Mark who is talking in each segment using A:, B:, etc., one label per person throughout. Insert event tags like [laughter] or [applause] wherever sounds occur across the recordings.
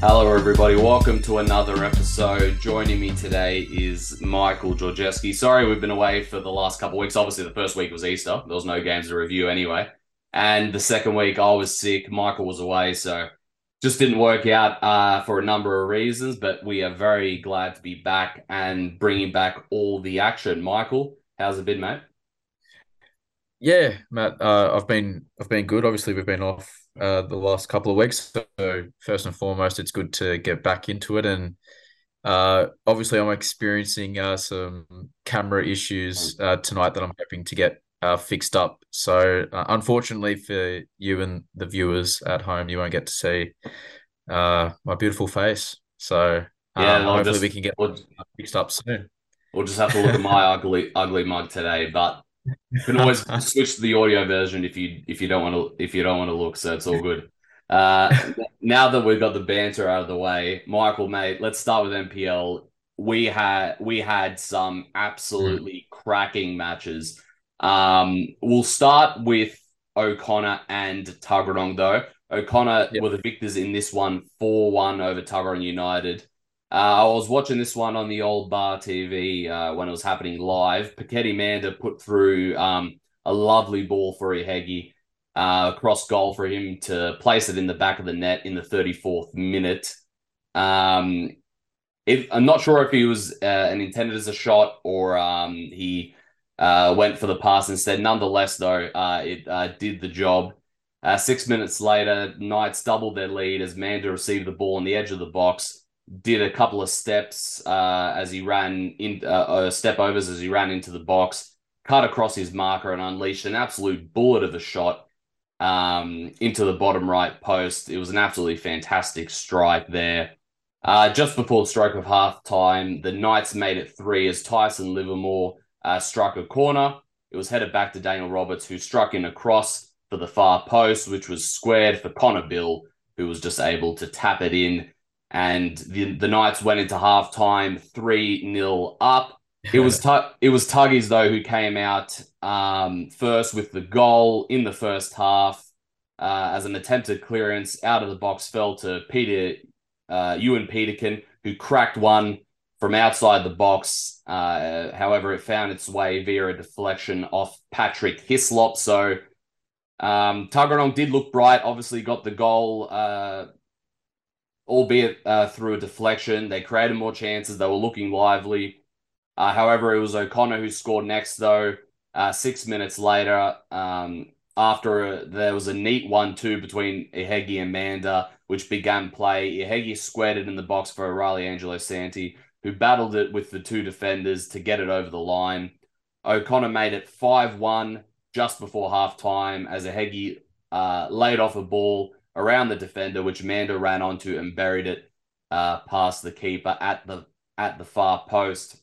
A: Hello, everybody. Welcome to another episode. Joining me today is Michael Georgeski. Sorry, we've been away for the last couple of weeks. Obviously, the first week was Easter. There was no games to review anyway. And the second week, I was sick. Michael was away. So just didn't work out uh, for a number of reasons. But we are very glad to be back and bringing back all the action. Michael, how's it been, mate?
B: Yeah, Matt. Uh, I've been I've been good. Obviously, we've been off uh, the last couple of weeks. So first and foremost, it's good to get back into it. And uh, obviously, I'm experiencing uh, some camera issues uh, tonight that I'm hoping to get uh, fixed up. So uh, unfortunately for you and the viewers at home, you won't get to see uh, my beautiful face. So
A: Yeah,
B: um, hopefully
A: just-
B: we can get
A: we'll-
B: fixed up soon.
A: We'll just have to look at my [laughs] ugly, ugly mug today. But you can always switch to the audio version if you if you don't want to if you don't want to look. So it's all good. Uh, now that we've got the banter out of the way, Michael, mate, let's start with NPL. We had we had some absolutely cracking matches. Um, we'll start with O'Connor and Tuggeranong though. O'Connor
B: Yep.
A: were the victors in this one, four one over Tuggeranong United. Uh, I was watching this one on the old bar TV uh, when it was happening live. Paketti Manda put through um, a lovely ball for Ihegi, uh, cross goal for him to place it in the back of the net in the 34th minute. Um, if, I'm not sure if he was uh, an intended as a shot or um, he uh, went for the pass instead. Nonetheless, though, uh, it uh, did the job. Six minutes later, Knights doubled their lead as Manda received the ball on the edge of the box did a couple of steps uh, as he ran in uh, uh, step overs as he ran into the box, cut across his marker and unleashed an absolute bullet of a shot um, into the bottom right post. It was an absolutely fantastic strike there. Uh, just before the stroke of half time, the Knights made it three as Tyson Livermore uh, struck a corner. It was headed back to Daniel Roberts, who struck in a cross for the far post, which was squared for Connor Bill, who was just able to tap it in and the the Knights went into halftime three 0 up. It was [laughs] tu- it was Tuggies though who came out um, first with the goal in the first half uh, as an attempted clearance out of the box fell to Peter uh, Ewan Peterkin who cracked one from outside the box. Uh, however, it found its way via a deflection off Patrick Hislop. So um, Tuggeranong did look bright. Obviously, got the goal. Uh, albeit uh, through a deflection. They created more chances. They were looking lively. Uh, however, it was O'Connor who scored next, though. Uh, six minutes later, um, after a, there was a neat one-two between Ihegi and Manda, which began play. Ihegi squared it in the box for Riley Angelo Santi, who battled it with the two defenders to get it over the line. O'Connor made it 5-1 just before halftime as Ihegi uh, laid off a ball around the defender, which Manda ran onto and buried it uh, past the keeper at the at the far post.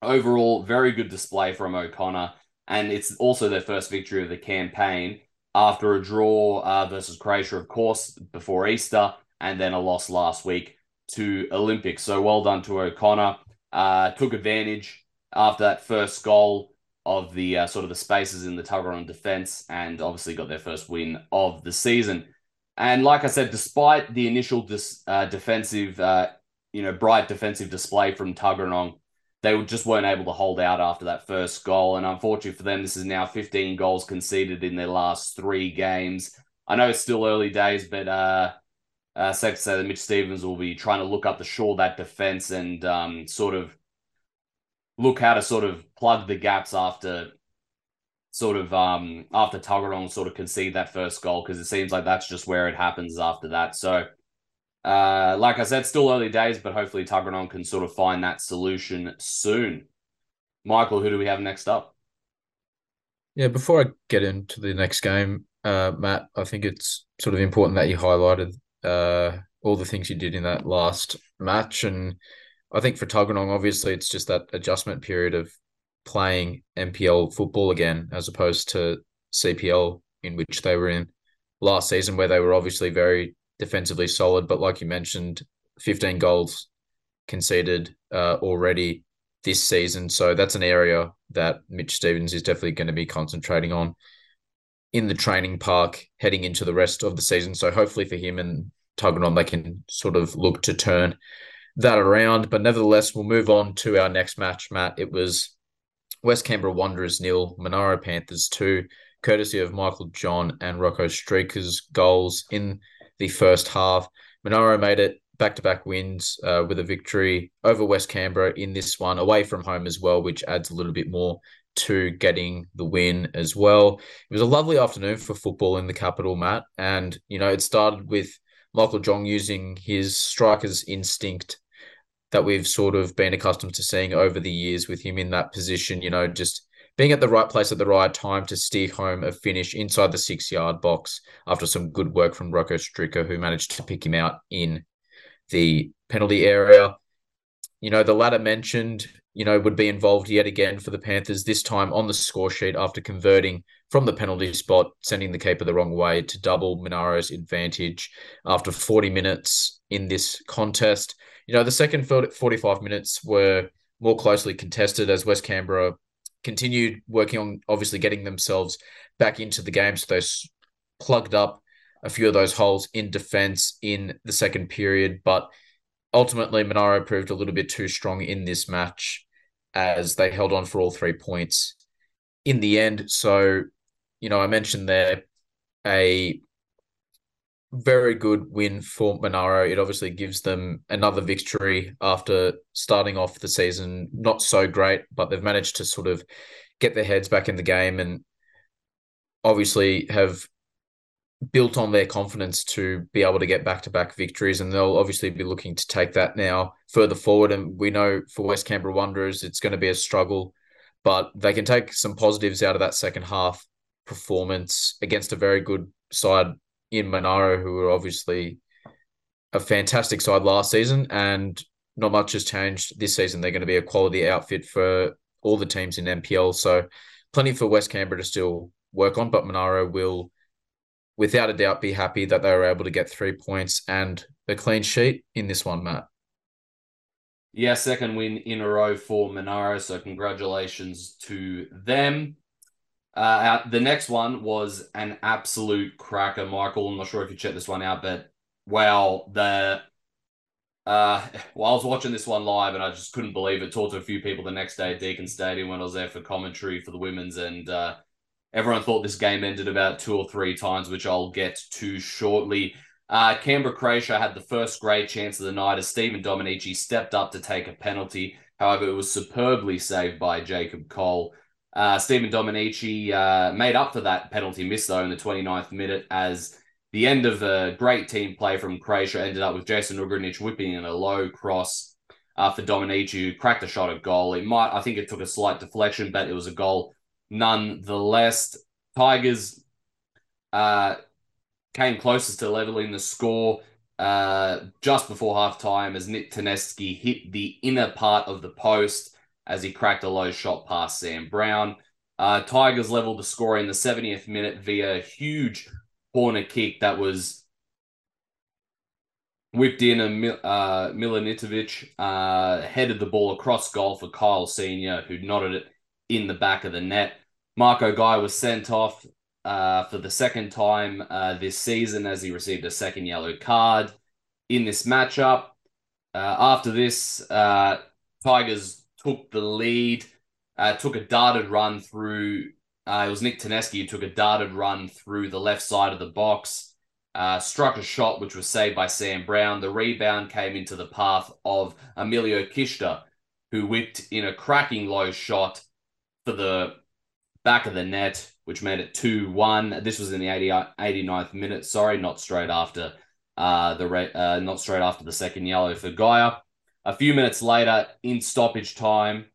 A: Overall, very good display from O'Connor, and it's also their first victory of the campaign after a draw uh, versus Croatia, of course, before Easter, and then a loss last week to Olympics. So well done to O'Connor. Uh, took advantage after that first goal of the uh, sort of the spaces in the Tuggeranong defense, and obviously got their first win of the season. And like I said, despite the initial dis, uh, defensive, uh, you know, bright defensive display from Tuggeranong, they just weren't able to hold out after that first goal. And unfortunately for them, this is now 15 goals conceded in their last three games. I know it's still early days, but uh, uh, safe to say that Mitch Stevens will be trying to look up the shore that defense and um, sort of look how to sort of plug the gaps after sort of um after Tuggeranong sort of concede that first goal because it seems like that's just where it happens after that. So uh like I said, still early days, but hopefully Tuggeranong can sort of find that solution soon. Michael, who do we have next up?
B: Yeah, before I get into the next game, uh, Matt, I think it's sort of important that you highlighted uh, all the things you did in that last match. And I think for Tuggeranong, obviously, it's just that adjustment period of playing NPL football again, as opposed to CPL, in which they were in last season, where they were obviously very defensively solid. But like you mentioned, 15 goals conceded uh, already this season. So that's an area that Mitch Stevens is definitely going to be concentrating on in the training park heading into the rest of the season. So hopefully for him and Tuggeranong, they can sort of look to turn that around. But nevertheless, we'll move on to our next match, Matt. It was West Canberra Wanderers nil, Monaro Panthers two, courtesy of Michael John and Rocco Streaker's goals in the first half. Monaro made it back to back wins uh, with a victory over West Canberra in this one, away from home as well, which adds a little bit more to getting the win as well. It was a lovely afternoon for football in the capital, Matt. And, you know, it started with Michael John using his striker's instinct that we've sort of been accustomed to seeing over the years with him in that position, you know, just being at the right place at the right time to steer home a finish inside the six yard box after some good work from Rocco Stricker, who managed to pick him out in the penalty area. You know, the latter mentioned, you know, would be involved yet again for the Panthers, this time on the score sheet after converting from the penalty spot, sending the keeper the wrong way to double Monaro's advantage after 40 minutes in this contest. You know, the second 45 minutes were more closely contested as West Canberra continued working on obviously getting themselves back into the game. So they plugged up a few of those holes in defense in the second period, but ultimately Monaro proved a little bit too strong in this match as they held on for all three points in the end. So, you know, I mentioned there a very good win for Monaro. It obviously gives them another victory after starting off the season not so great, but they've managed to sort of get their heads back in the game and obviously have built on their confidence to be able to get back to back victories. And they'll obviously be looking to take that now further forward. And we know for West Canberra Wanderers, it's going to be a struggle, but they can take some positives out of that second half performance against a very good side in Monaro, who were obviously a fantastic side last season. And not much has changed this season. They're going to be a quality outfit for all the teams in NPL. So plenty for West Canberra to still work on, but Monaro will without a doubt be happy that they were able to get three points and a clean sheet in this one, Matt.
A: Yeah, second win in a row for Monaro. So congratulations to them. Uh, the next one was an absolute cracker, Michael. I'm not sure if you checked this one out, but wow, the uh, [laughs] well, I was watching this one live and I just couldn't believe it. Talked to a few people the next day at Deakin Stadium when I was there for commentary for the women's, and uh, Everyone thought this game ended about two or three times, which I'll get to shortly. Uh, Canberra Croatia had the first great chance of the night as Stephen Domenici stepped up to take a penalty. However, it was superbly saved by Jacob Cole. Uh, Stephen Dominici uh, made up for that penalty miss, though, in the 29th minute as the end of a great team play from Croatia ended up with Jason Ugrinic whipping in a low cross uh, for Dominici, who cracked a shot at goal. It might, I think it took a slight deflection, but it was a goal nonetheless. Tigers uh, came closest to leveling the score uh, just before halftime as Nick Taneski hit the inner part of the post as he cracked a low shot past Sam Brown. Uh, Tigers leveled the score in the 70th minute via a huge corner kick that was whipped in and uh, Milanitovic uh, headed the ball across goal for Kyle Senior, who nodded it in the back of the net. Marco Guy was sent off uh, for the second time uh, this season as he received a second yellow card in this matchup. Uh, after this, uh, Tigers took the lead, uh, took a darted run through. Uh, it was Nick Taneski who took a darted run through the left side of the box, struck a shot which was saved by Sam Brown. The rebound came into the path of Emilio Kishta, who whipped in a cracking low shot for the back of the net, which made it 2 1. This was in the 80, 89th minute. Sorry, not straight after uh, the re- uh, not straight after the second yellow for Gaia. A few minutes later, in stoppage time,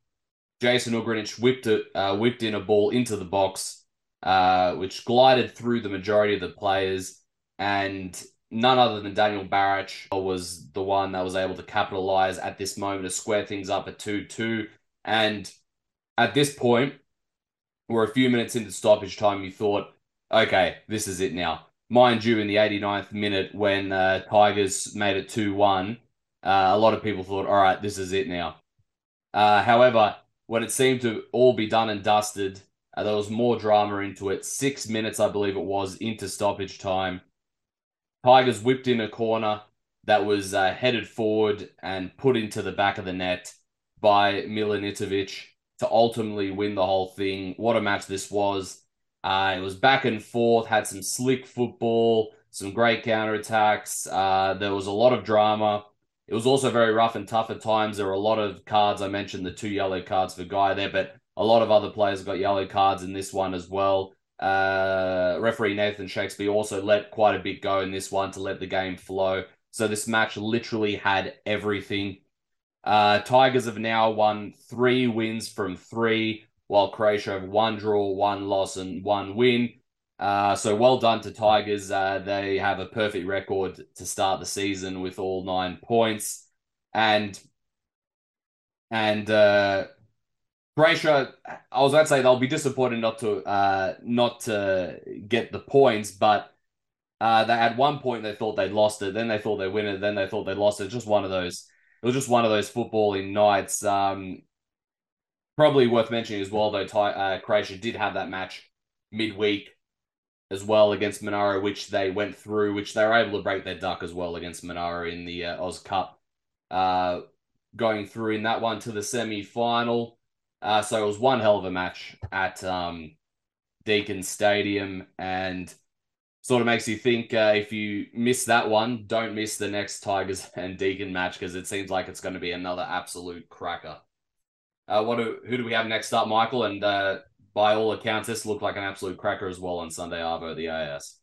A: Jason Ugrinic whipped it, uh, whipped in a ball into the box, uh, which glided through the majority of the players, and none other than Daniel Barach was the one that was able to capitalize at this moment to square things up at 2 2. And at this point, we're a few minutes into stoppage time, you thought, okay, this is it now. Mind you, in the 89th minute, when uh, Tigers made it 2 1, uh, a lot of people thought, all right, this is it now. Uh, however, when it seemed to all be done and dusted, uh, there was more drama into it. Six minutes, I believe it was, into stoppage time. Tigers whipped in a corner that was uh, headed forward and put into the back of the net by Milinovic to ultimately win the whole thing. What a match this was. Uh, it was back and forth, had some slick football, some great counterattacks. Uh, there was a lot of drama. It was also very rough and tough at times. There were a lot of cards. I mentioned the two yellow cards for Guy there, but a lot of other players got yellow cards in this one as well. Uh, referee Nathan Shakespeare also let quite a bit go in this one to let the game flow. So this match literally had everything. Uh, Tigers have now won three wins from three, while Croatia have one draw, one loss, and one win. Uh, so well done to Tigers. Uh, they have a perfect record to start the season with all nine points, and and uh, Croatia. I was about to say they'll be disappointed not to uh, not to get the points, but uh, they had one point they thought they'd lost it, then they thought they'd win it, then they thought they lost it. Just one of those. It was just one of those footballing nights. Um, probably worth mentioning as well, though. uh, Croatia did have that match midweek as well against Monaro, which they went through, which they were able to break their duck as well against Monaro in the uh, Oz Cup, uh, going through in that one to the semi final. Uh, so it was one hell of a match at um, Deakin Stadium, and sort of makes you think uh, if you miss that one, don't miss the next Tigers [laughs] and Deakin match because it seems like it's going to be another absolute cracker. Uh, what do, who do we have next up, Michael? And uh, by all accounts, this looked like an absolute cracker as well on Sunday Arvo the AS.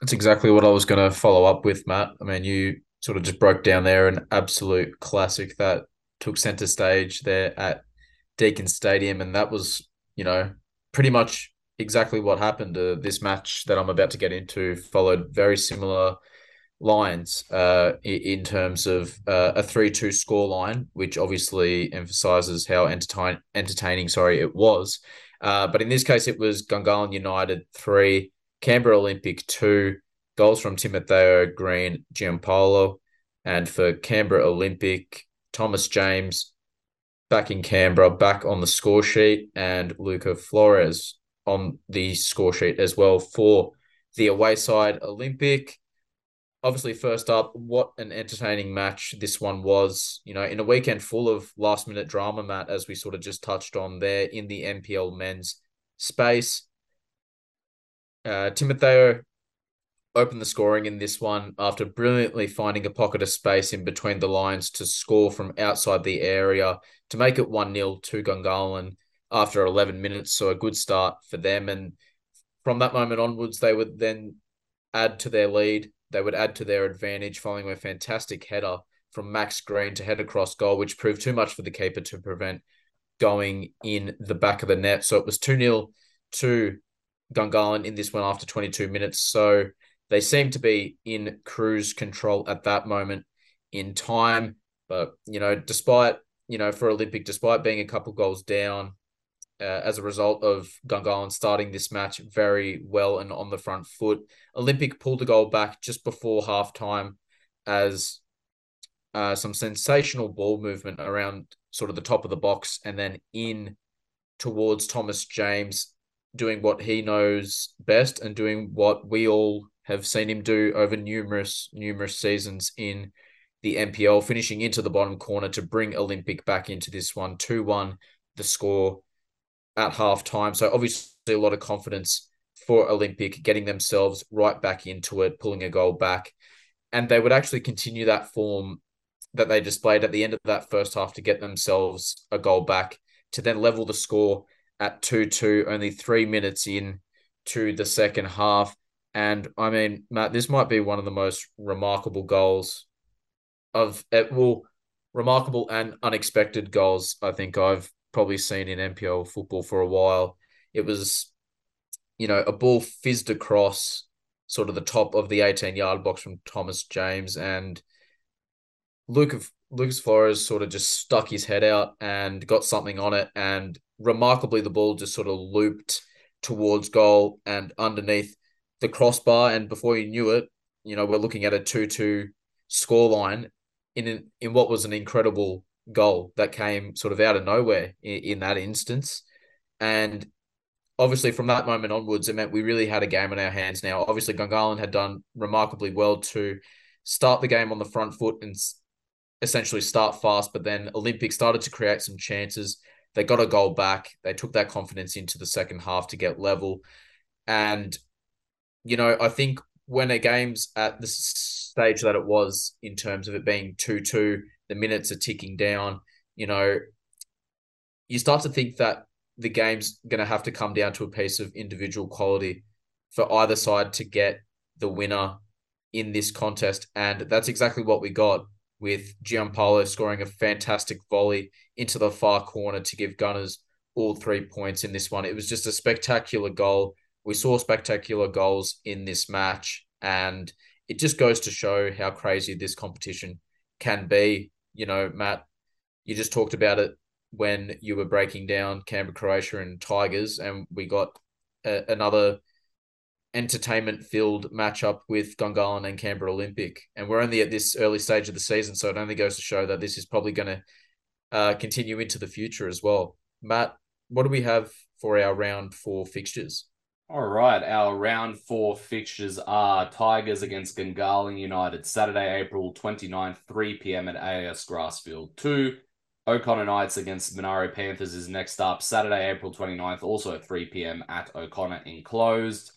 B: That's exactly what I was going to follow up with, Matt. I mean, you sort of just broke down there an absolute classic that took center stage there at Deakin Stadium, and that was, you know, pretty much exactly what happened. Uh, this match that I'm about to get into followed very similar lines uh, in terms of uh, a 3-2 score line, which obviously emphasizes how entertain- entertaining sorry it was. Uh, but in this case, it was Gungahlin United 3, Canberra Olympic 2, goals from Timotheo Green, Giampaolo, and for Canberra Olympic, Thomas James back in Canberra, back on the score sheet, and Luca Flores on the score sheet as well for the away side Olympic. Obviously, first up, what an entertaining match this one was. You know, in a weekend full of last minute drama, Matt, as we sort of just touched on there in the NPL men's space. Uh, Timotheo opened the scoring in this one after brilliantly finding a pocket of space in between the lines to score from outside the area to make it 1 0 to Gungahlin after 11 minutes. So a good start for them. And from that moment onwards, they would then add to their lead. They would add to their advantage following a fantastic header from Max Green to head across goal, which proved too much for the keeper to prevent going in the back of the net. So it was 2 0 to Gungahlin in this one after 22 minutes. So they seemed to be in cruise control at that moment in time. But, you know, despite, you know, for Olympic, despite being a couple goals down, uh, as a result of Gungahlin starting this match very well and on the front foot. Olympic pulled the goal back just before halftime as uh, some sensational ball movement around sort of the top of the box and then in towards Thomas James doing what he knows best and doing what we all have seen him do over numerous numerous seasons in the NPL finishing into the bottom corner to bring Olympic back into this one 2-1 the score at half time. So obviously a lot of confidence for Olympic getting themselves right back into it, pulling a goal back. And they would actually continue that form that they displayed at the end of that first half to get themselves a goal back to then level the score at 2-2 only 3 minutes in to the second half. And I mean, Matt, this might be one of the most remarkable goals of it eh, well remarkable and unexpected goals I think I've probably seen in NPL football for a while. It was, you know, a ball fizzed across sort of the top of the 18 yard box from Thomas James and Luke Lucas Flores sort of just stuck his head out and got something on it. And remarkably, the ball just sort of looped towards goal and underneath the crossbar. And before you knew it, you know, we're looking at a 2 2 scoreline in, in what was an incredible goal that came sort of out of nowhere in, in that instance. And obviously from that moment onwards, it meant we really had a game on our hands now. Obviously, Gungahlin had done remarkably well to start the game on the front foot and essentially start fast, but then Olympic started to create some chances. They got a goal back. They took that confidence into the second half to get level. And, you know, I think when a game's at the stage that it was in terms of it being 2 2, the minutes are ticking down, you know, you start to think that the game's going to have to come down to a piece of individual quality for either side to get the winner in this contest. And that's exactly what we got with Giampaolo scoring a fantastic volley into the far corner to give Gunners all three points in this one. It was just a spectacular goal. We saw spectacular goals in this match, and it just goes to show how crazy this competition can be. You know, Matt, you just talked about it when you were breaking down Canberra, Croatia, and Tigers, and we got a, another entertainment filled matchup with Gungahlin and Canberra Olympic. And we're only at this early stage of the season, so it only goes to show that this is probably going to uh, continue into the future as well. Matt, what do we have for our round four fixtures?
A: All right, our round four fixtures are Tigers against Gungahlin United, Saturday, April 29th, 3 p.m. at AIS Grassfield 2. O'Connor Knights against Monaro Panthers is next up, Saturday, April 29th, also at 3 p.m. at O'Connor Enclosed.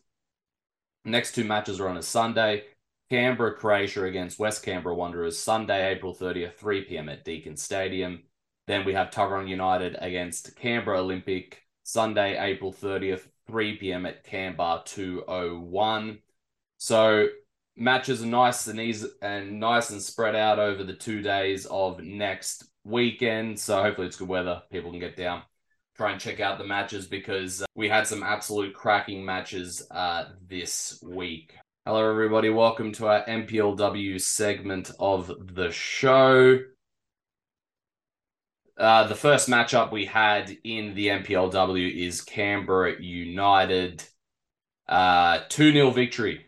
A: Next two matches are on a Sunday. Canberra Croatia against West Canberra Wanderers, Sunday, April 30th, 3 p.m. at Deakin Stadium. Then we have Tuggeranong United against Canberra Olympic, Sunday, April 30th, 3 p.m. at Canberra 201. So matches are nice and easy and nice and spread out over the two days of next weekend. So hopefully it's good weather. People can get down, try and check out the matches because uh, we had some absolute cracking matches uh, this week. Hello, everybody. Welcome to our NPLW segment of the show. Uh, the first matchup we had in the NPLW is Canberra United. Uh, 2 0 victory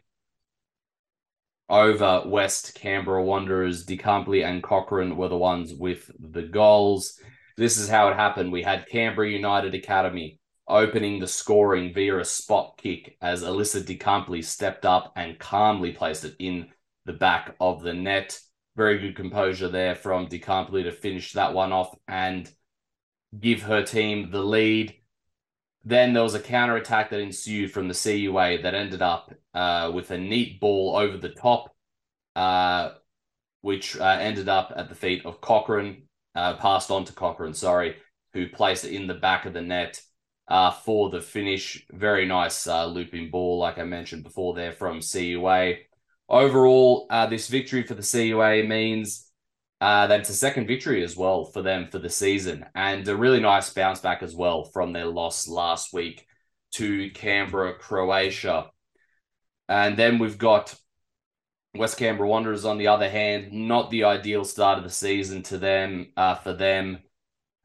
A: over West Canberra Wanderers. DeCampley and Cochrane were the ones with the goals. This is how it happened. We had Canberra United Academy opening the scoring via a spot kick as Alyssa DeCampley stepped up and calmly placed it in the back of the net. Very good composure there from DeCampley to finish that one off and give her team the lead. Then there was a counter attack that ensued from the CUA that ended up uh, with a neat ball over the top, uh, which uh, ended up at the feet of Cochrane, uh, passed on to Cochrane, sorry, who placed it in the back of the net uh, for the finish. Very nice uh, looping ball, like I mentioned before there from CUA. Overall, this victory for the CUA means uh, that's a second victory as well for them for the season, and a really nice bounce back as well from their loss last week to Canberra, Croatia. And then we've got West Canberra Wanderers on the other hand, not the ideal start of the season to them uh, for them.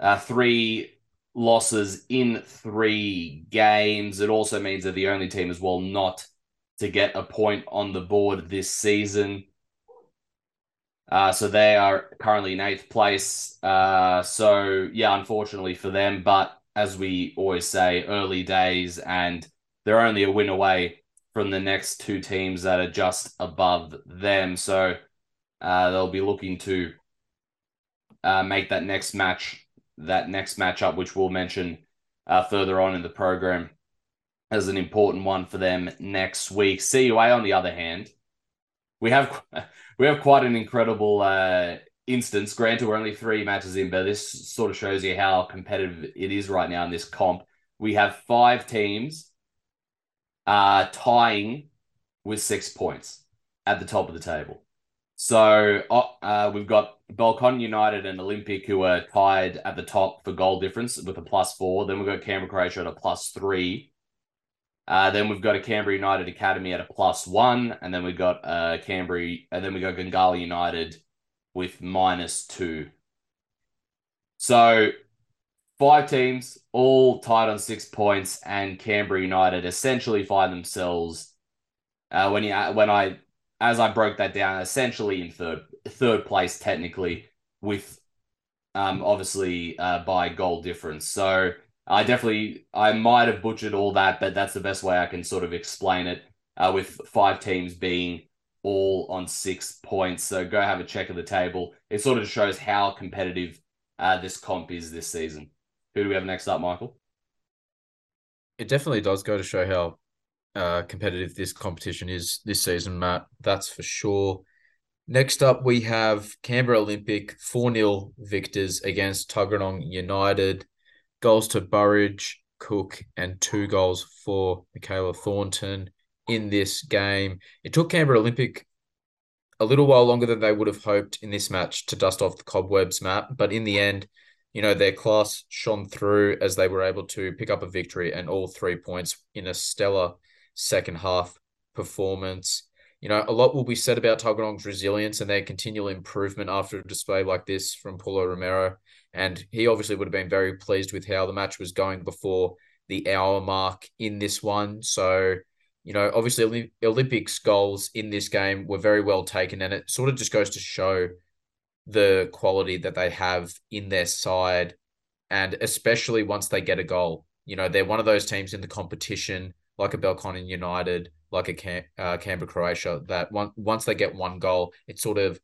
A: Uh, three losses in three games. It also means they're the only team as well not to get a point on the board this season. Uh, so they are currently in eighth place. Uh, so yeah, unfortunately for them, but as we always say, early days, and they're only a win away from the next two teams that are just above them. So uh, they'll be looking to uh, make that next match, that next matchup, which we'll mention uh, further on in the program, as an important one for them next week. CUA, on the other hand, we have [laughs] we have quite an incredible uh, instance. Granted, we're only three matches in, but this sort of shows you how competitive it is right now in this comp. We have five teams uh, tying with six points at the top of the table. So uh, uh we've got Belconnen United and Olympic who are tied at the top for goal difference with a plus four. Then we've got Canberra Croatia at a plus three. Uh, then we've got a Canberra United Academy at a plus one, and then we've got uh, Canberra, and then we got Gungahlin United with minus two. So five teams all tied on six points, and Canberra United essentially find themselves uh, when you when I as I broke that down, essentially in third third place technically with um obviously uh, by goal difference. So I definitely, I might have butchered all that, but that's the best way I can sort of explain it. Uh, with five teams being all on six points, so go have a check of the table. It sort of shows how competitive uh, this comp is this season. Who do we have next up, Michael?
B: It definitely does go to show how uh, competitive this competition is this season, Matt. That's for sure. Next up, we have Canberra Olympic 4 0 victors against Tuggeranong United. Goals to Burridge, Cook, and two goals for Michaela Thornton in this game. It took Canberra Olympic a little while longer than they would have hoped in this match to dust off the cobwebs, Matt. But in the end, you know, their class shone through as they were able to pick up a victory and all three points in a stellar second half performance you know, a lot will be said about Tuggeranong's resilience and their continual improvement after a display like this from Paulo Romero. And he obviously would have been very pleased with how the match was going before the hour mark in this one. So, you know, obviously Olympics goals in this game were very well taken, and it sort of just goes to show the quality that they have in their side, and especially once they get a goal. You know, they're one of those teams in the competition, like a Belconnen United, like a Cam- uh, Canberra Croatia that one, once they get one goal, it sort of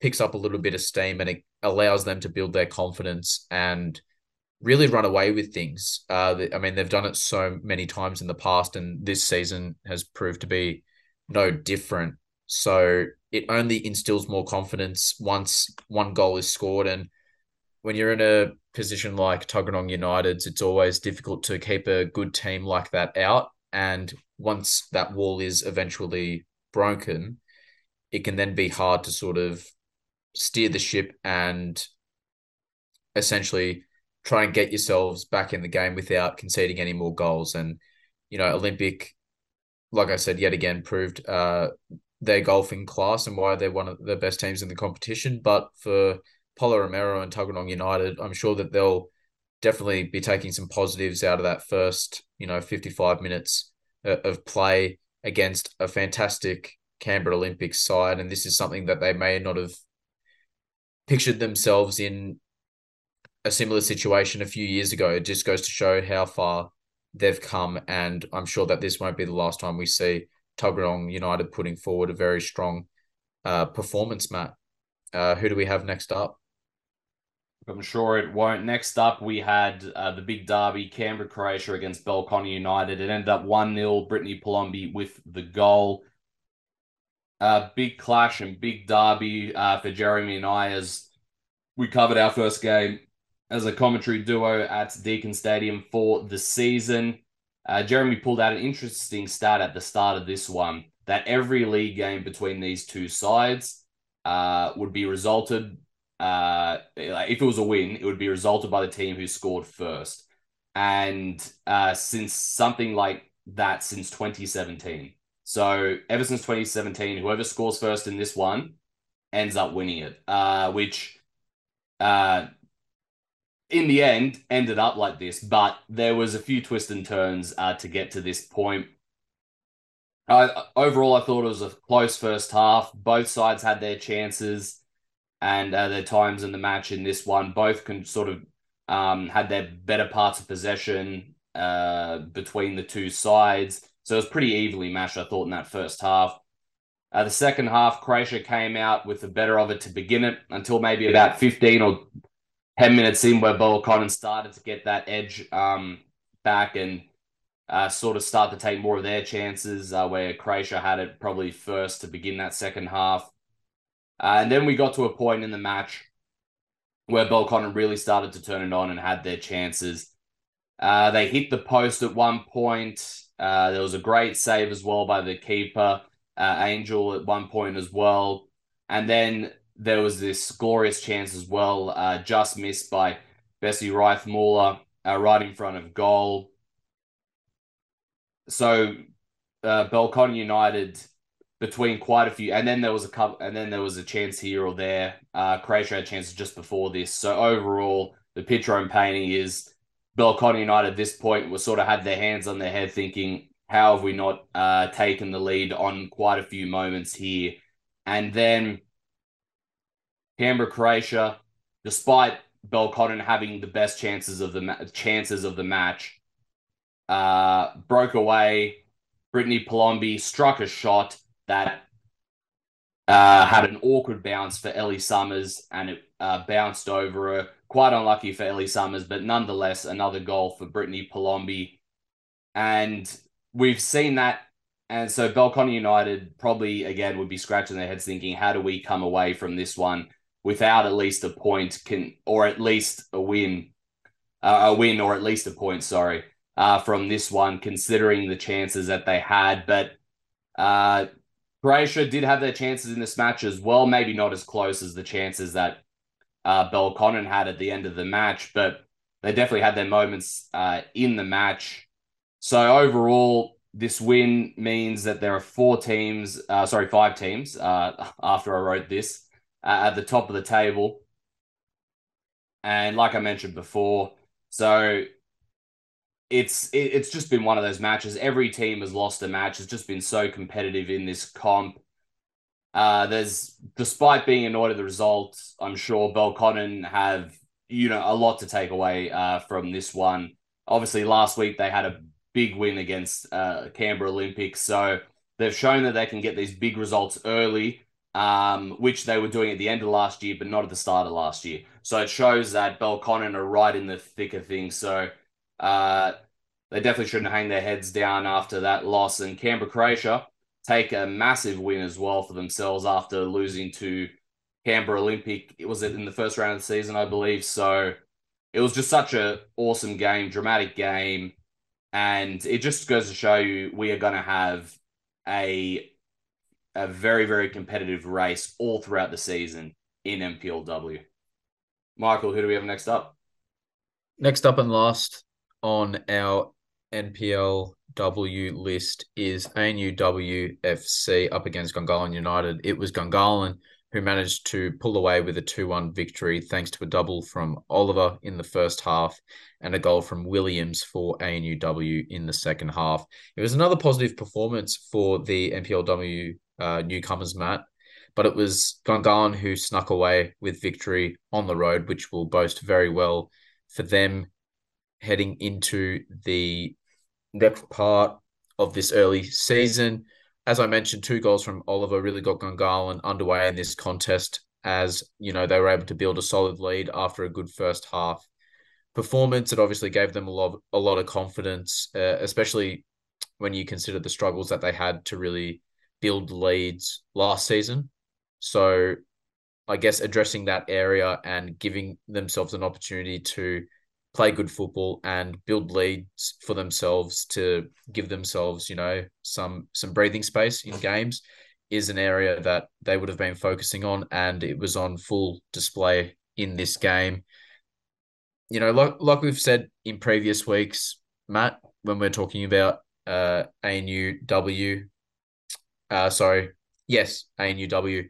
B: picks up a little bit of steam and it allows them to build their confidence and really run away with things. Uh, I mean, they've done it so many times in the past, and this season has proved to be no different. So it only instills more confidence once one goal is scored. And when you're in a position like Tuggeranong United's, it's always difficult to keep a good team like that out. And once that wall is eventually broken, it can then be hard to sort of steer the ship and essentially try and get yourselves back in the game without conceding any more goals. And, you know, Olympic, like I said, yet again proved uh, their golfing class and why they're one of the best teams in the competition. But for Paulo Romero and Tuggeranong United, I'm sure that they'll definitely be taking some positives out of that first, you know, 55 minutes uh, of play against a fantastic Canberra Olympics side, and this is something that they may not have pictured themselves in a similar situation a few years ago. It just goes to show how far they've come, and I'm sure that this won't be the last time we see Tuggeranong United putting forward a very strong uh, performance, Matt. Uh, who do we have next up?
A: I'm sure it won't. Next up, we had uh, the big derby, Canberra Croatia against Belconnen United. It ended up 1 0, Brittany Palombi with the goal. Uh, big clash and big derby uh, for Jeremy and I as we covered our first game as a commentary duo at Deakin Stadium for the season. Uh, Jeremy pulled out an interesting stat at the start of this one that every league game between these two sides uh, would be resulted uh, if it was a win, it would be resulted by the team who scored first. And uh, since something like that since 2017. So ever since 2017, whoever scores first in this one ends up winning it, uh, which uh, in the end ended up like this. But there was a few twists and turns uh, to get to this point. Uh, overall, I thought it was a close first half. Both sides had their chances and uh, their times in the match in this one. Both can sort of um, had their better parts of possession uh, between the two sides. So it was pretty evenly matched, I thought, in that first half. Uh, the second half, Croatia came out with the better of it to begin it until maybe about 15 or 10 minutes in where Belconnen started to get that edge um, back and uh, sort of start to take more of their chances, uh, where Croatia had it probably first to begin that second half. Uh, and then we got to a point in the match where Belconnen really started to turn it on and had their chances. Uh, they hit the post at one point. Uh, there was a great save as well by the keeper, uh, Angel, at one point as well. And then there was this glorious chance as well, uh, just missed by Bessie Reith-Muller right in front of goal. So uh, Belconnen United between quite a few, and then there was a couple, and then there was a chance here or there. Uh, Croatia had chances just before this. So overall, the picture I'm painting is Belconnen United at this point was sort of had their hands on their head, thinking, "How have we not uh, taken the lead on quite a few moments here?" And then Canberra Croatia, despite Belconnen having the best chances of the ma- chances of the match. Uh, broke away. Brittany Palombi struck a shot that uh, had an awkward bounce for Ellie Summers and it uh, bounced over her. Quite unlucky for Ellie Summers, but nonetheless, another goal for Brittany Palombi. And we've seen that. And so Belconnen United probably, again, would be scratching their heads thinking, how do we come away from this one without at least a point can or at least a win, uh, a win or at least a point, sorry, uh, from this one, considering the chances that they had. But uh, Croatia did have their chances in this match as well. Maybe not as close as the chances that uh, Belconnen had at the end of the match, but they definitely had their moments uh, in the match. So overall, this win means that there are four teams, uh, sorry, five teams uh, [laughs] after I wrote this uh, at the top of the table. And like I mentioned before, so it's it, it's just been one of those matches. Every team has lost a match. It's just been so competitive in this comp. Uh, there's despite being annoyed at the results, I'm sure Belconnen have you know a lot to take away uh, from this one. Obviously, last week they had a big win against uh, Canberra Olympics, so they've shown that they can get these big results early, um, which they were doing at the end of last year, but not at the start of last year. So it shows that Belconnen are right in the thick of things. So uh, they definitely shouldn't hang their heads down after that loss. And Canberra Croatia take a massive win as well for themselves after losing to Canberra Olympic. It was in the first round of the season, I believe. So it was just such an awesome game, dramatic game, and it just goes to show you we are going to have a a very very competitive race all throughout the season in NPLW. Michael, who do we have next up?
B: Next up and last on our NPLW list is ANUWFC up against Gungahlin United. It was Gungahlin who managed to pull away with a 2 1 victory thanks to a double from Oliver in the first half and a goal from Williams for ANUW in the second half. It was another positive performance for the NPLW uh, newcomers, Matt, but it was Gungahlin who snuck away with victory on the road, which will boast very well for them heading into the next part of this early season. As I mentioned, two goals from Oliver really got Gungahlin underway in this contest as, you know, they were able to build a solid lead after a good first half performance. It obviously gave them a lot, a lot of confidence, uh, especially when you consider the struggles that they had to really build leads last season. So I guess addressing that area and giving themselves an opportunity to play good football and build leads for themselves to give themselves, you know, some some breathing space in games is an area that they would have been focusing on and it was on full display in this game. You know, like like we've said in previous weeks, Matt, when we're talking about uh ANUW, uh sorry, yes, ANUW,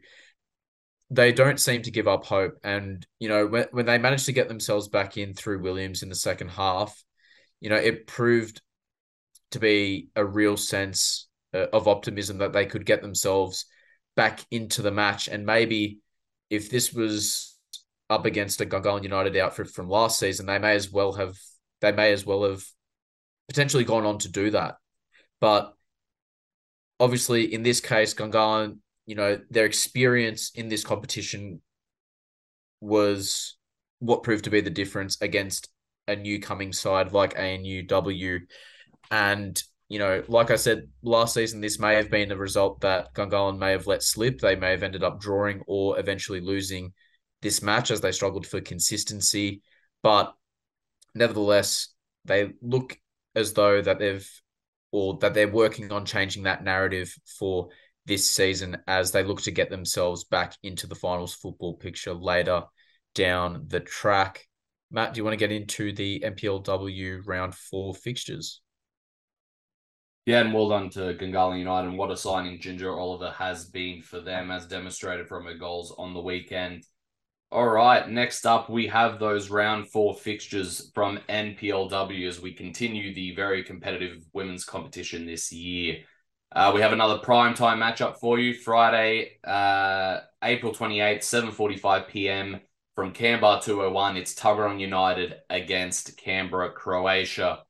B: they don't seem to give up hope. And, you know, when, when they managed to get themselves back in through Williams in the second half, you know, it proved to be a real sense uh, of optimism that they could get themselves back into the match. And maybe if this was up against a Gungahlin United outfit from last season, they may as well have they may as well have potentially gone on to do that. But obviously, in this case, Gungahlin you know, their experience in this competition was what proved to be the difference against a new coming side like ANUW. And, you know, like I said last season, this may have been a result that Gungahlin may have let slip. They may have ended up drawing or eventually losing this match as they struggled for consistency. But nevertheless, they look as though that they've or that they're working on changing that narrative for this season as they look to get themselves back into the finals football picture later down the track. Matt, do you want to get into the NPLW round four fixtures?
A: Yeah, and well done to Gungahlin United. And what a signing Ginger Oliver has been for them, as demonstrated from her goals on the weekend. All right, next up, we have those round four fixtures from NPLW as we continue the very competitive women's competition this year. Uh, we have another prime time matchup for you Friday, uh, April 28th, 7.45 p.m. from Canberra 201, it's Tuggeranong United against Canberra, Croatia.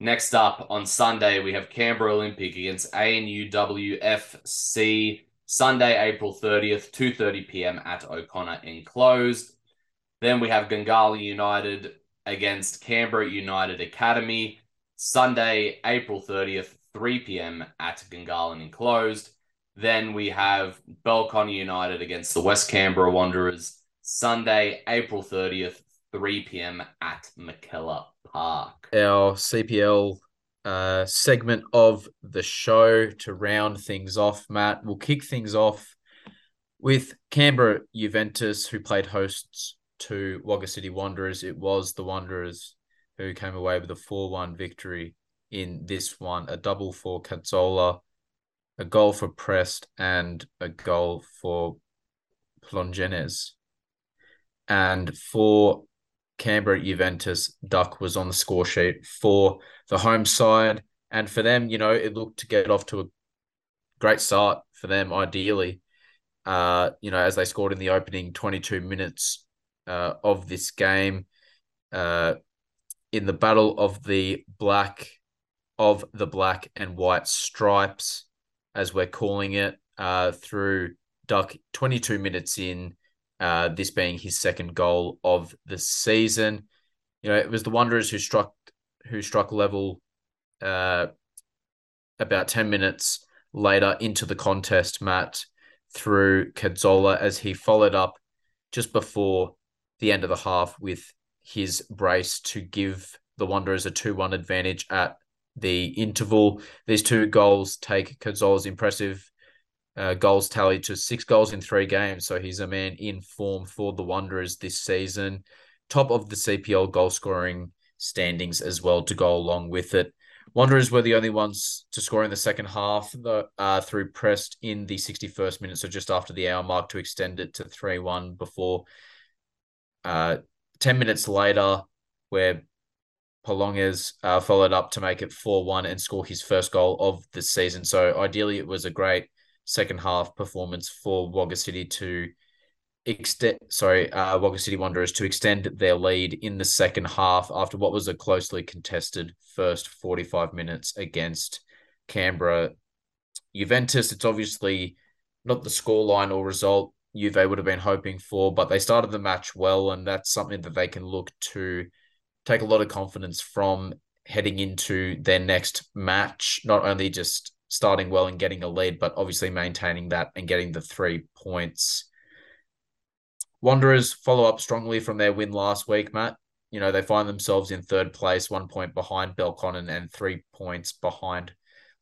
A: Next up on Sunday, we have Canberra Olympic against ANUWFC. Sunday, April 30th, 2.30 p.m. at O'Connor Enclosed. Then we have Gungahlin United against Canberra United Academy. Sunday, April 30th, 3 p.m. at Gungahlin Enclosed. Then we have Belconnen United against the West Canberra Wanderers. Sunday, April 30th, 3 p.m. at McKellar Park.
B: Our CPL uh, segment of the show to round things off, Matt. We'll kick things off with Canberra Juventus, who played hosts to Wagga City Wanderers. It was the Wanderers who came away with a 4 1 victory in this one a double for Cazzola, a goal for Prest, and a goal for Plongenes. And for Canberra Juventus, Duck was on the score sheet for the home side. And for them, you know, it looked to get off to a great start for them, ideally. Uh, you know, as they scored in the opening 22 minutes uh, of this game, uh, in the battle of the black, of the black and white stripes, as we're calling it, uh, through Duck 22 minutes in, uh, this being his second goal of the season. You know, it was the Wanderers who struck who struck level uh, about 10 minutes later into the contest, Matt, through Cazzola as he followed up just before the end of the half with his brace to give the Wanderers a 2 1 advantage at the interval. These two goals take Cazzola's impressive uh, goals tally to six goals in three games. So he's a man in form for the Wanderers this season. Top of the CPL goal scoring standings as well to go along with it. Wanderers were the only ones to score in the second half the, uh, through Prest in the 61st minute, so just after the hour mark to extend it to 3 1 before uh, 10 minutes later, where Polonges uh, followed up to make it 4 1 and score his first goal of the season. So ideally, it was a great second half performance for Wagga City to extend sorry uh Wagga City Wanderers to extend their lead in the second half after what was a closely contested first 45 minutes against Canberra Juventus it's obviously not the scoreline or result Juve would have been hoping for but they started the match well and that's something that they can look to take a lot of confidence from heading into their next match not only just starting well and getting a lead, but obviously maintaining that and getting the three points. Wanderers follow up strongly from their win last week, Matt. You know, they find themselves in third place, one point behind Belconnen and three points behind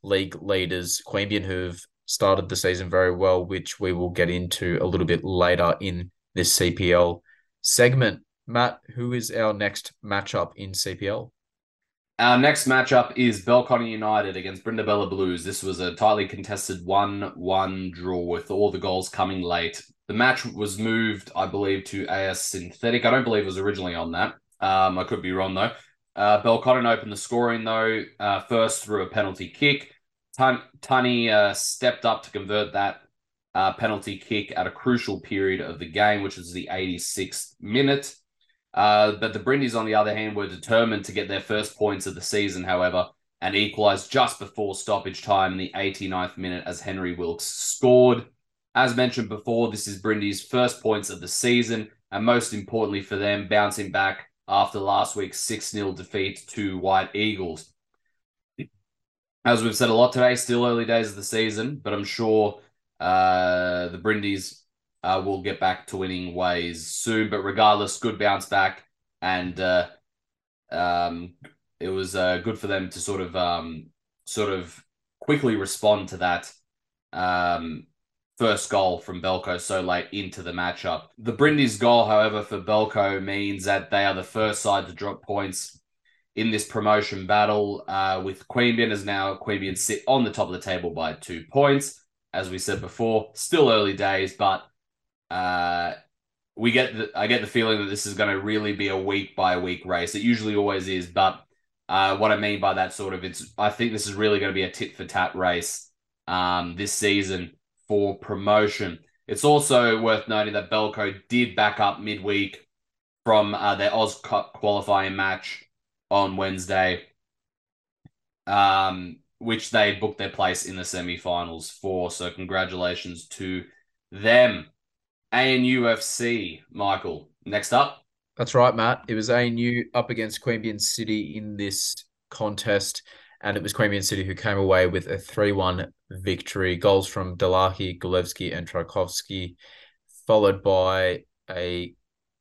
B: league leaders Queanbeyan, who've started the season very well, which we will get into a little bit later in this CPL segment. Matt, who is our next matchup in CPL?
A: Our next matchup is Belconnen United against Brindabella Blues. This was a tightly contested 1 1 draw with all the goals coming late. The match was moved, I believe, to AS Synthetic. I don't believe it was originally on that. Um, I could be wrong, though. Uh, Belconnen opened the scoring, though, uh, first through a penalty kick. Tun- Tunny uh, stepped up to convert that uh, penalty kick at a crucial period of the game, which was the 86th minute. Uh, but the Brindis, on the other hand, were determined to get their first points of the season, however, and equalised just before stoppage time in the 89th minute as Henry Wilkes scored. As mentioned before, this is Brindi's first points of the season, and most importantly for them, bouncing back after last week's 6 0 defeat to White Eagles. As we've said a lot today, still early days of the season, but I'm sure uh, the Brindis uh, will get back to winning ways soon. But regardless, good bounce back, and uh, um, it was uh, good for them to sort of um, sort of quickly respond to that um, first goal from Belco so late into the matchup. The Brindis goal, however, for Belco means that they are the first side to drop points in this promotion battle. Uh, with Queanbeyan as now Queanbeyan sit on the top of the table by two points. As we said before, still early days, but uh, we get the, I get the feeling that this is going to really be a week by week race. It usually always is, but uh, what I mean by that sort of it's I think this is really going to be a tit for tat race um, this season for promotion. It's also worth noting that Belco did back up midweek from uh, their Oz Cup qualifying match on Wednesday, um, which they booked their place in the semi-finals for. So congratulations to them. ANUFC, Michael. Next up.
B: That's right, Matt. It was ANU up against Queanbeyan City in this contest, and it was Queanbeyan City who came away with a 3 1 victory. Goals from Delahi, Gulevsky, and Trajkovsky, followed by a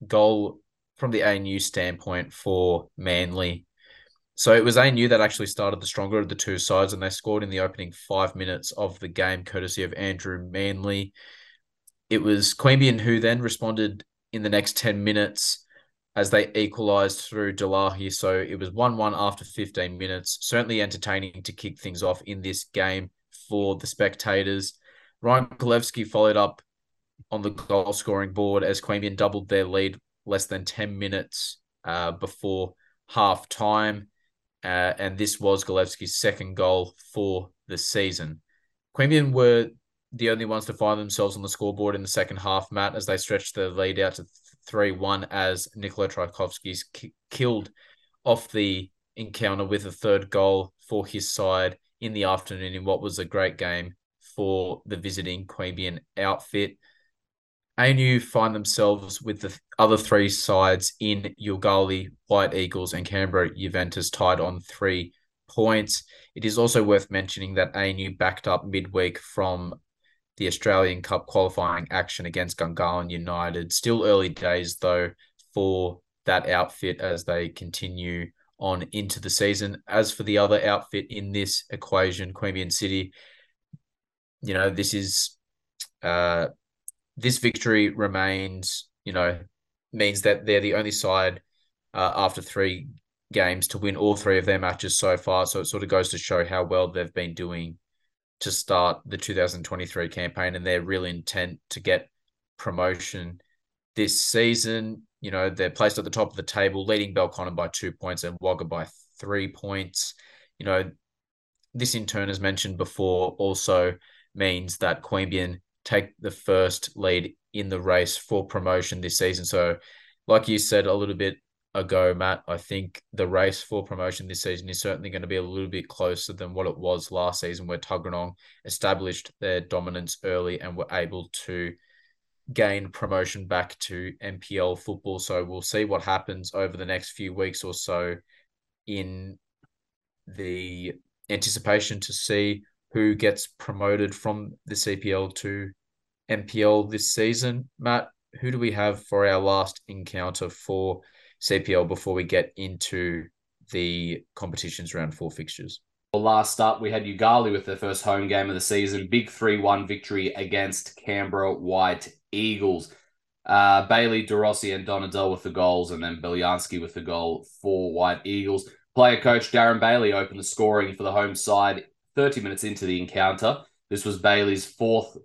B: goal from the ANU standpoint for Manley. So it was ANU that actually started the stronger of the two sides, and they scored in the opening five minutes of the game, courtesy of Andrew Manley. It was Queanbeyan who then responded in the next 10 minutes as they equalised through Delahi. So it was 1 1 after 15 minutes. Certainly entertaining to kick things off in this game for the spectators. Ryan Kolevsky followed up on the goal scoring board as Queanbeyan doubled their lead less than 10 minutes uh, before half time. Uh, and this was Golevsky's second goal for the season. Queanbeyan were the only ones to find themselves on the scoreboard in the second half, Matt, as they stretched the lead out to 3 1 as Nikola Trajkovsky's k- killed off the encounter with a third goal for his side in the afternoon in what was a great game for the visiting Queanbeyan outfit. ANU find themselves with the other three sides in Yoogali, White Eagles, and Canberra Juventus tied on three points. It is also worth mentioning that ANU backed up midweek from the Australian Cup qualifying action against Gungahlin United. Still early days, though, for that outfit as they continue on into the season. As for the other outfit in this equation, Queanbeyan City, you know, this is uh, this victory remains, you know, means that they're the only side uh, after three games to win all three of their matches so far. So it sort of goes to show how well they've been doing to start the 2023 campaign and their real intent to get promotion this season. You know, they're placed at the top of the table, leading Belconnen by two points and Wagga by three points. You know, this in turn, as mentioned before, also means that Queanbeyan take the first lead in the race for promotion this season. So, like you said a little bit ago, Matt, I think the race for promotion this season is certainly going to be a little bit closer than what it was last season, where Tuggeranong established their dominance early and were able to gain promotion back to NPL football. So we'll see what happens over the next few weeks or so in the anticipation to see who gets promoted from the CPL to NPL this season. Matt, who do we have for our last encounter for CPL before we get into the competitions round four fixtures.
A: Well, last up, we had Yoogali with their first home game of the season. Big 3 1 victory against Canberra White Eagles. Uh, Bailey, DeRossi, and Donadell with the goals, and then Belyansky with the goal for White Eagles. Player coach Darren Bailey opened the scoring for the home side 30 minutes into the encounter. This was Bailey's fourth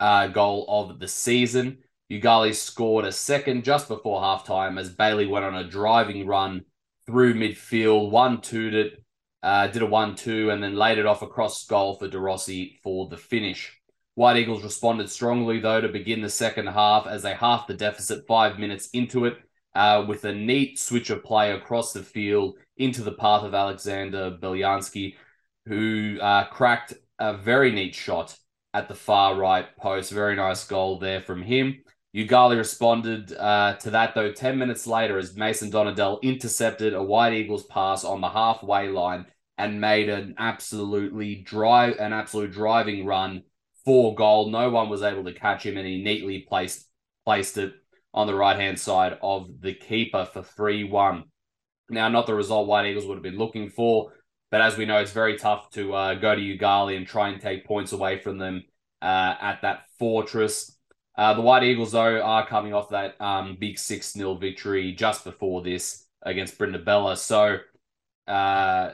A: uh, goal of the season. Yoogali scored a second just before halftime as Bailey went on a driving run through midfield, one 2 it, uh, did a 1 2, and then laid it off across goal for DeRossi for the finish. White Eagles responded strongly, though, to begin the second half as they halved the deficit five minutes into it uh, with a neat switch of play across the field into the path of Alexander Belyansky, who uh, cracked a very neat shot at the far right post. Very nice goal there from him. Yoogali responded uh, to that, though, 10 minutes later as Mason Donadell intercepted a White Eagles pass on the halfway line and made an absolutely drive, an absolute driving run for goal. No one was able to catch him, and he neatly placed placed it on the right hand side of the keeper for 3 1. Now, not the result White Eagles would have been looking for, but as we know, it's very tough to uh, go to Yoogali and try and take points away from them uh, at that fortress. Uh, the White Eagles, though, are coming off that um, big 6 0 victory just before this against Brindabella. So uh,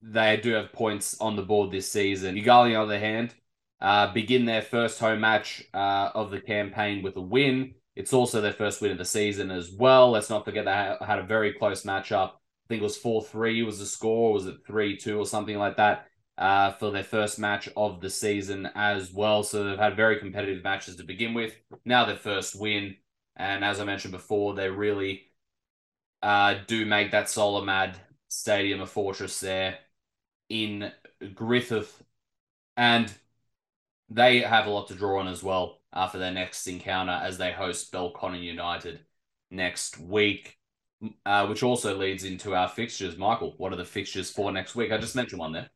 A: they do have points on the board this season. Yoogali, on the other hand, uh, begin their first home match uh, of the campaign with a win. It's also their first win of the season as well. Let's not forget they had a very close matchup. I think it was 4 3 was the score, was it 3 2 or something like that uh, for their first match of the season as well. So they've had very competitive matches to begin with. Now their first win. And as I mentioned before, they really uh, do make that Solomad Stadium a fortress there in Griffith. And they have a lot to draw on as well after their next encounter as they host Belconnen United next week, uh, which also leads into our fixtures. Michael, what are the fixtures for next week? I just mentioned one there.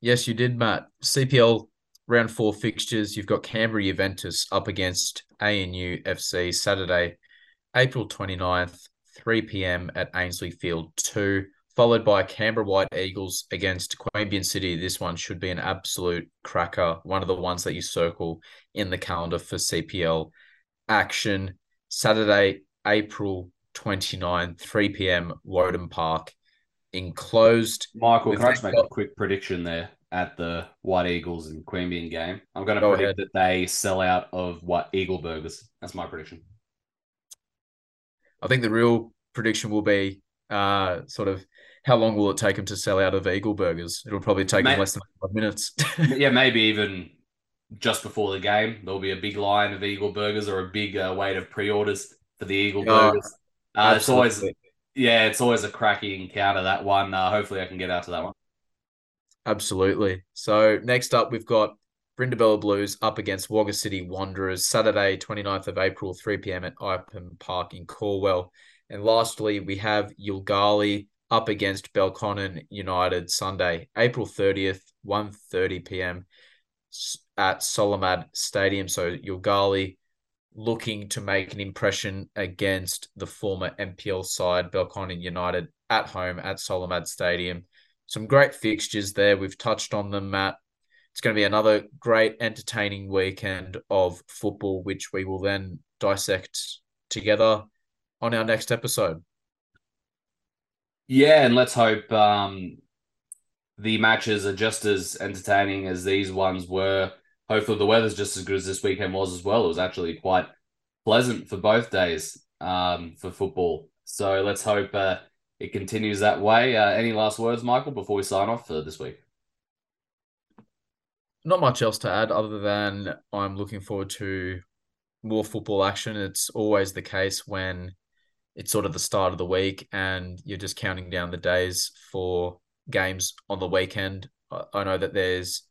B: Yes, you did, Matt. CPL round four fixtures. You've got Canberra Juventus up against ANU FC Saturday, April 29th, 3 p.m. at Ainslie Field 2, followed by Canberra White Eagles against Queanbeyan City. This one should be an absolute cracker, one of the ones that you circle in the calendar for CPL action. Saturday, April 29, 3 p.m., Woden Park enclosed.
A: Michael, can I just make a quick prediction there at the White Eagles and Queanbeyan game? I'm going to Go predict ahead. that they sell out of what Eagle Burgers. That's my prediction.
B: I think the real prediction will be uh, sort of how long will it take them to sell out of Eagle Burgers? It'll probably take maybe, them less than five minutes.
A: yeah, [laughs] maybe even just before the game, there'll be a big line of Eagle Burgers or a big uh, wait of pre-orders for the Eagle oh, Burgers. Uh, it's always yeah, it's always a cracking encounter that one. Uh, hopefully, I can get out to that one.
B: Absolutely. So next up, we've got Brindabella Blues up against Wagga City Wanderers Saturday, 29th of April, 3 p.m. at Ipham Park in Calwell. And lastly, we have Yoogali up against Belconnen United Sunday, April 30th, 1.30 p.m. at Solomad Stadium. So Yoogali looking to make an impression against the former NPL side, Belconnen United, at home at Solomad Stadium. Some great fixtures there. We've touched on them, Matt. It's going to be another great, entertaining weekend of football, which we will then dissect together on our next episode.
A: Yeah, and let's hope um, the matches are just as entertaining as these ones were hopefully the weather's just as good as this weekend was as well. It was actually quite pleasant for both days um, for football. So let's hope uh, it continues that way. Uh, any last words, Michael, before we sign off for this week?
B: Not much else to add other than I'm looking forward to more football action. It's always the case when it's sort of the start of the week and you're just counting down the days for games on the weekend. I know that there's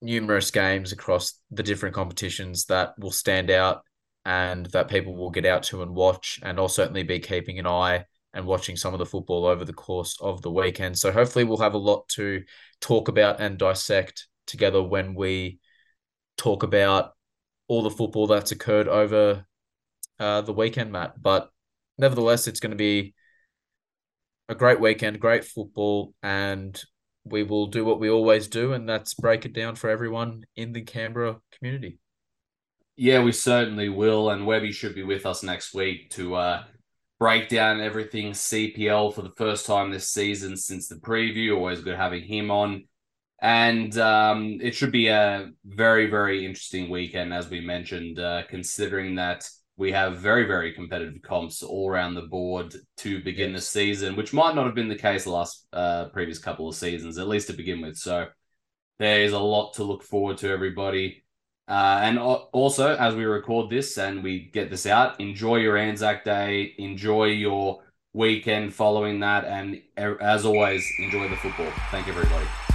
B: numerous games across the different competitions that will stand out and that people will get out to and watch. And I'll certainly be keeping an eye and watching some of the football over the course of the weekend. So hopefully we'll have a lot to talk about and dissect together when we talk about all the football that's occurred over uh, the weekend, Matt. But nevertheless, it's going to be a great weekend, great football, and we will do what we always do, and that's break it down for everyone in the Canberra community.
A: Yeah, we certainly will. And Webby should be with us next week to uh, break down everything CPL for the first time this season since the preview. Always good having him on. And um, it should be a very, very interesting weekend, as we mentioned, uh, considering that we have very, very competitive comps all around the board to begin yes. the season, which might not have been the case the last uh, previous couple of seasons, at least to begin with. So there is a lot to look forward to, everybody. Uh, and also, as we record this and we get this out, enjoy your Anzac Day, enjoy your weekend following that, and as always, enjoy the football. Thank you, everybody.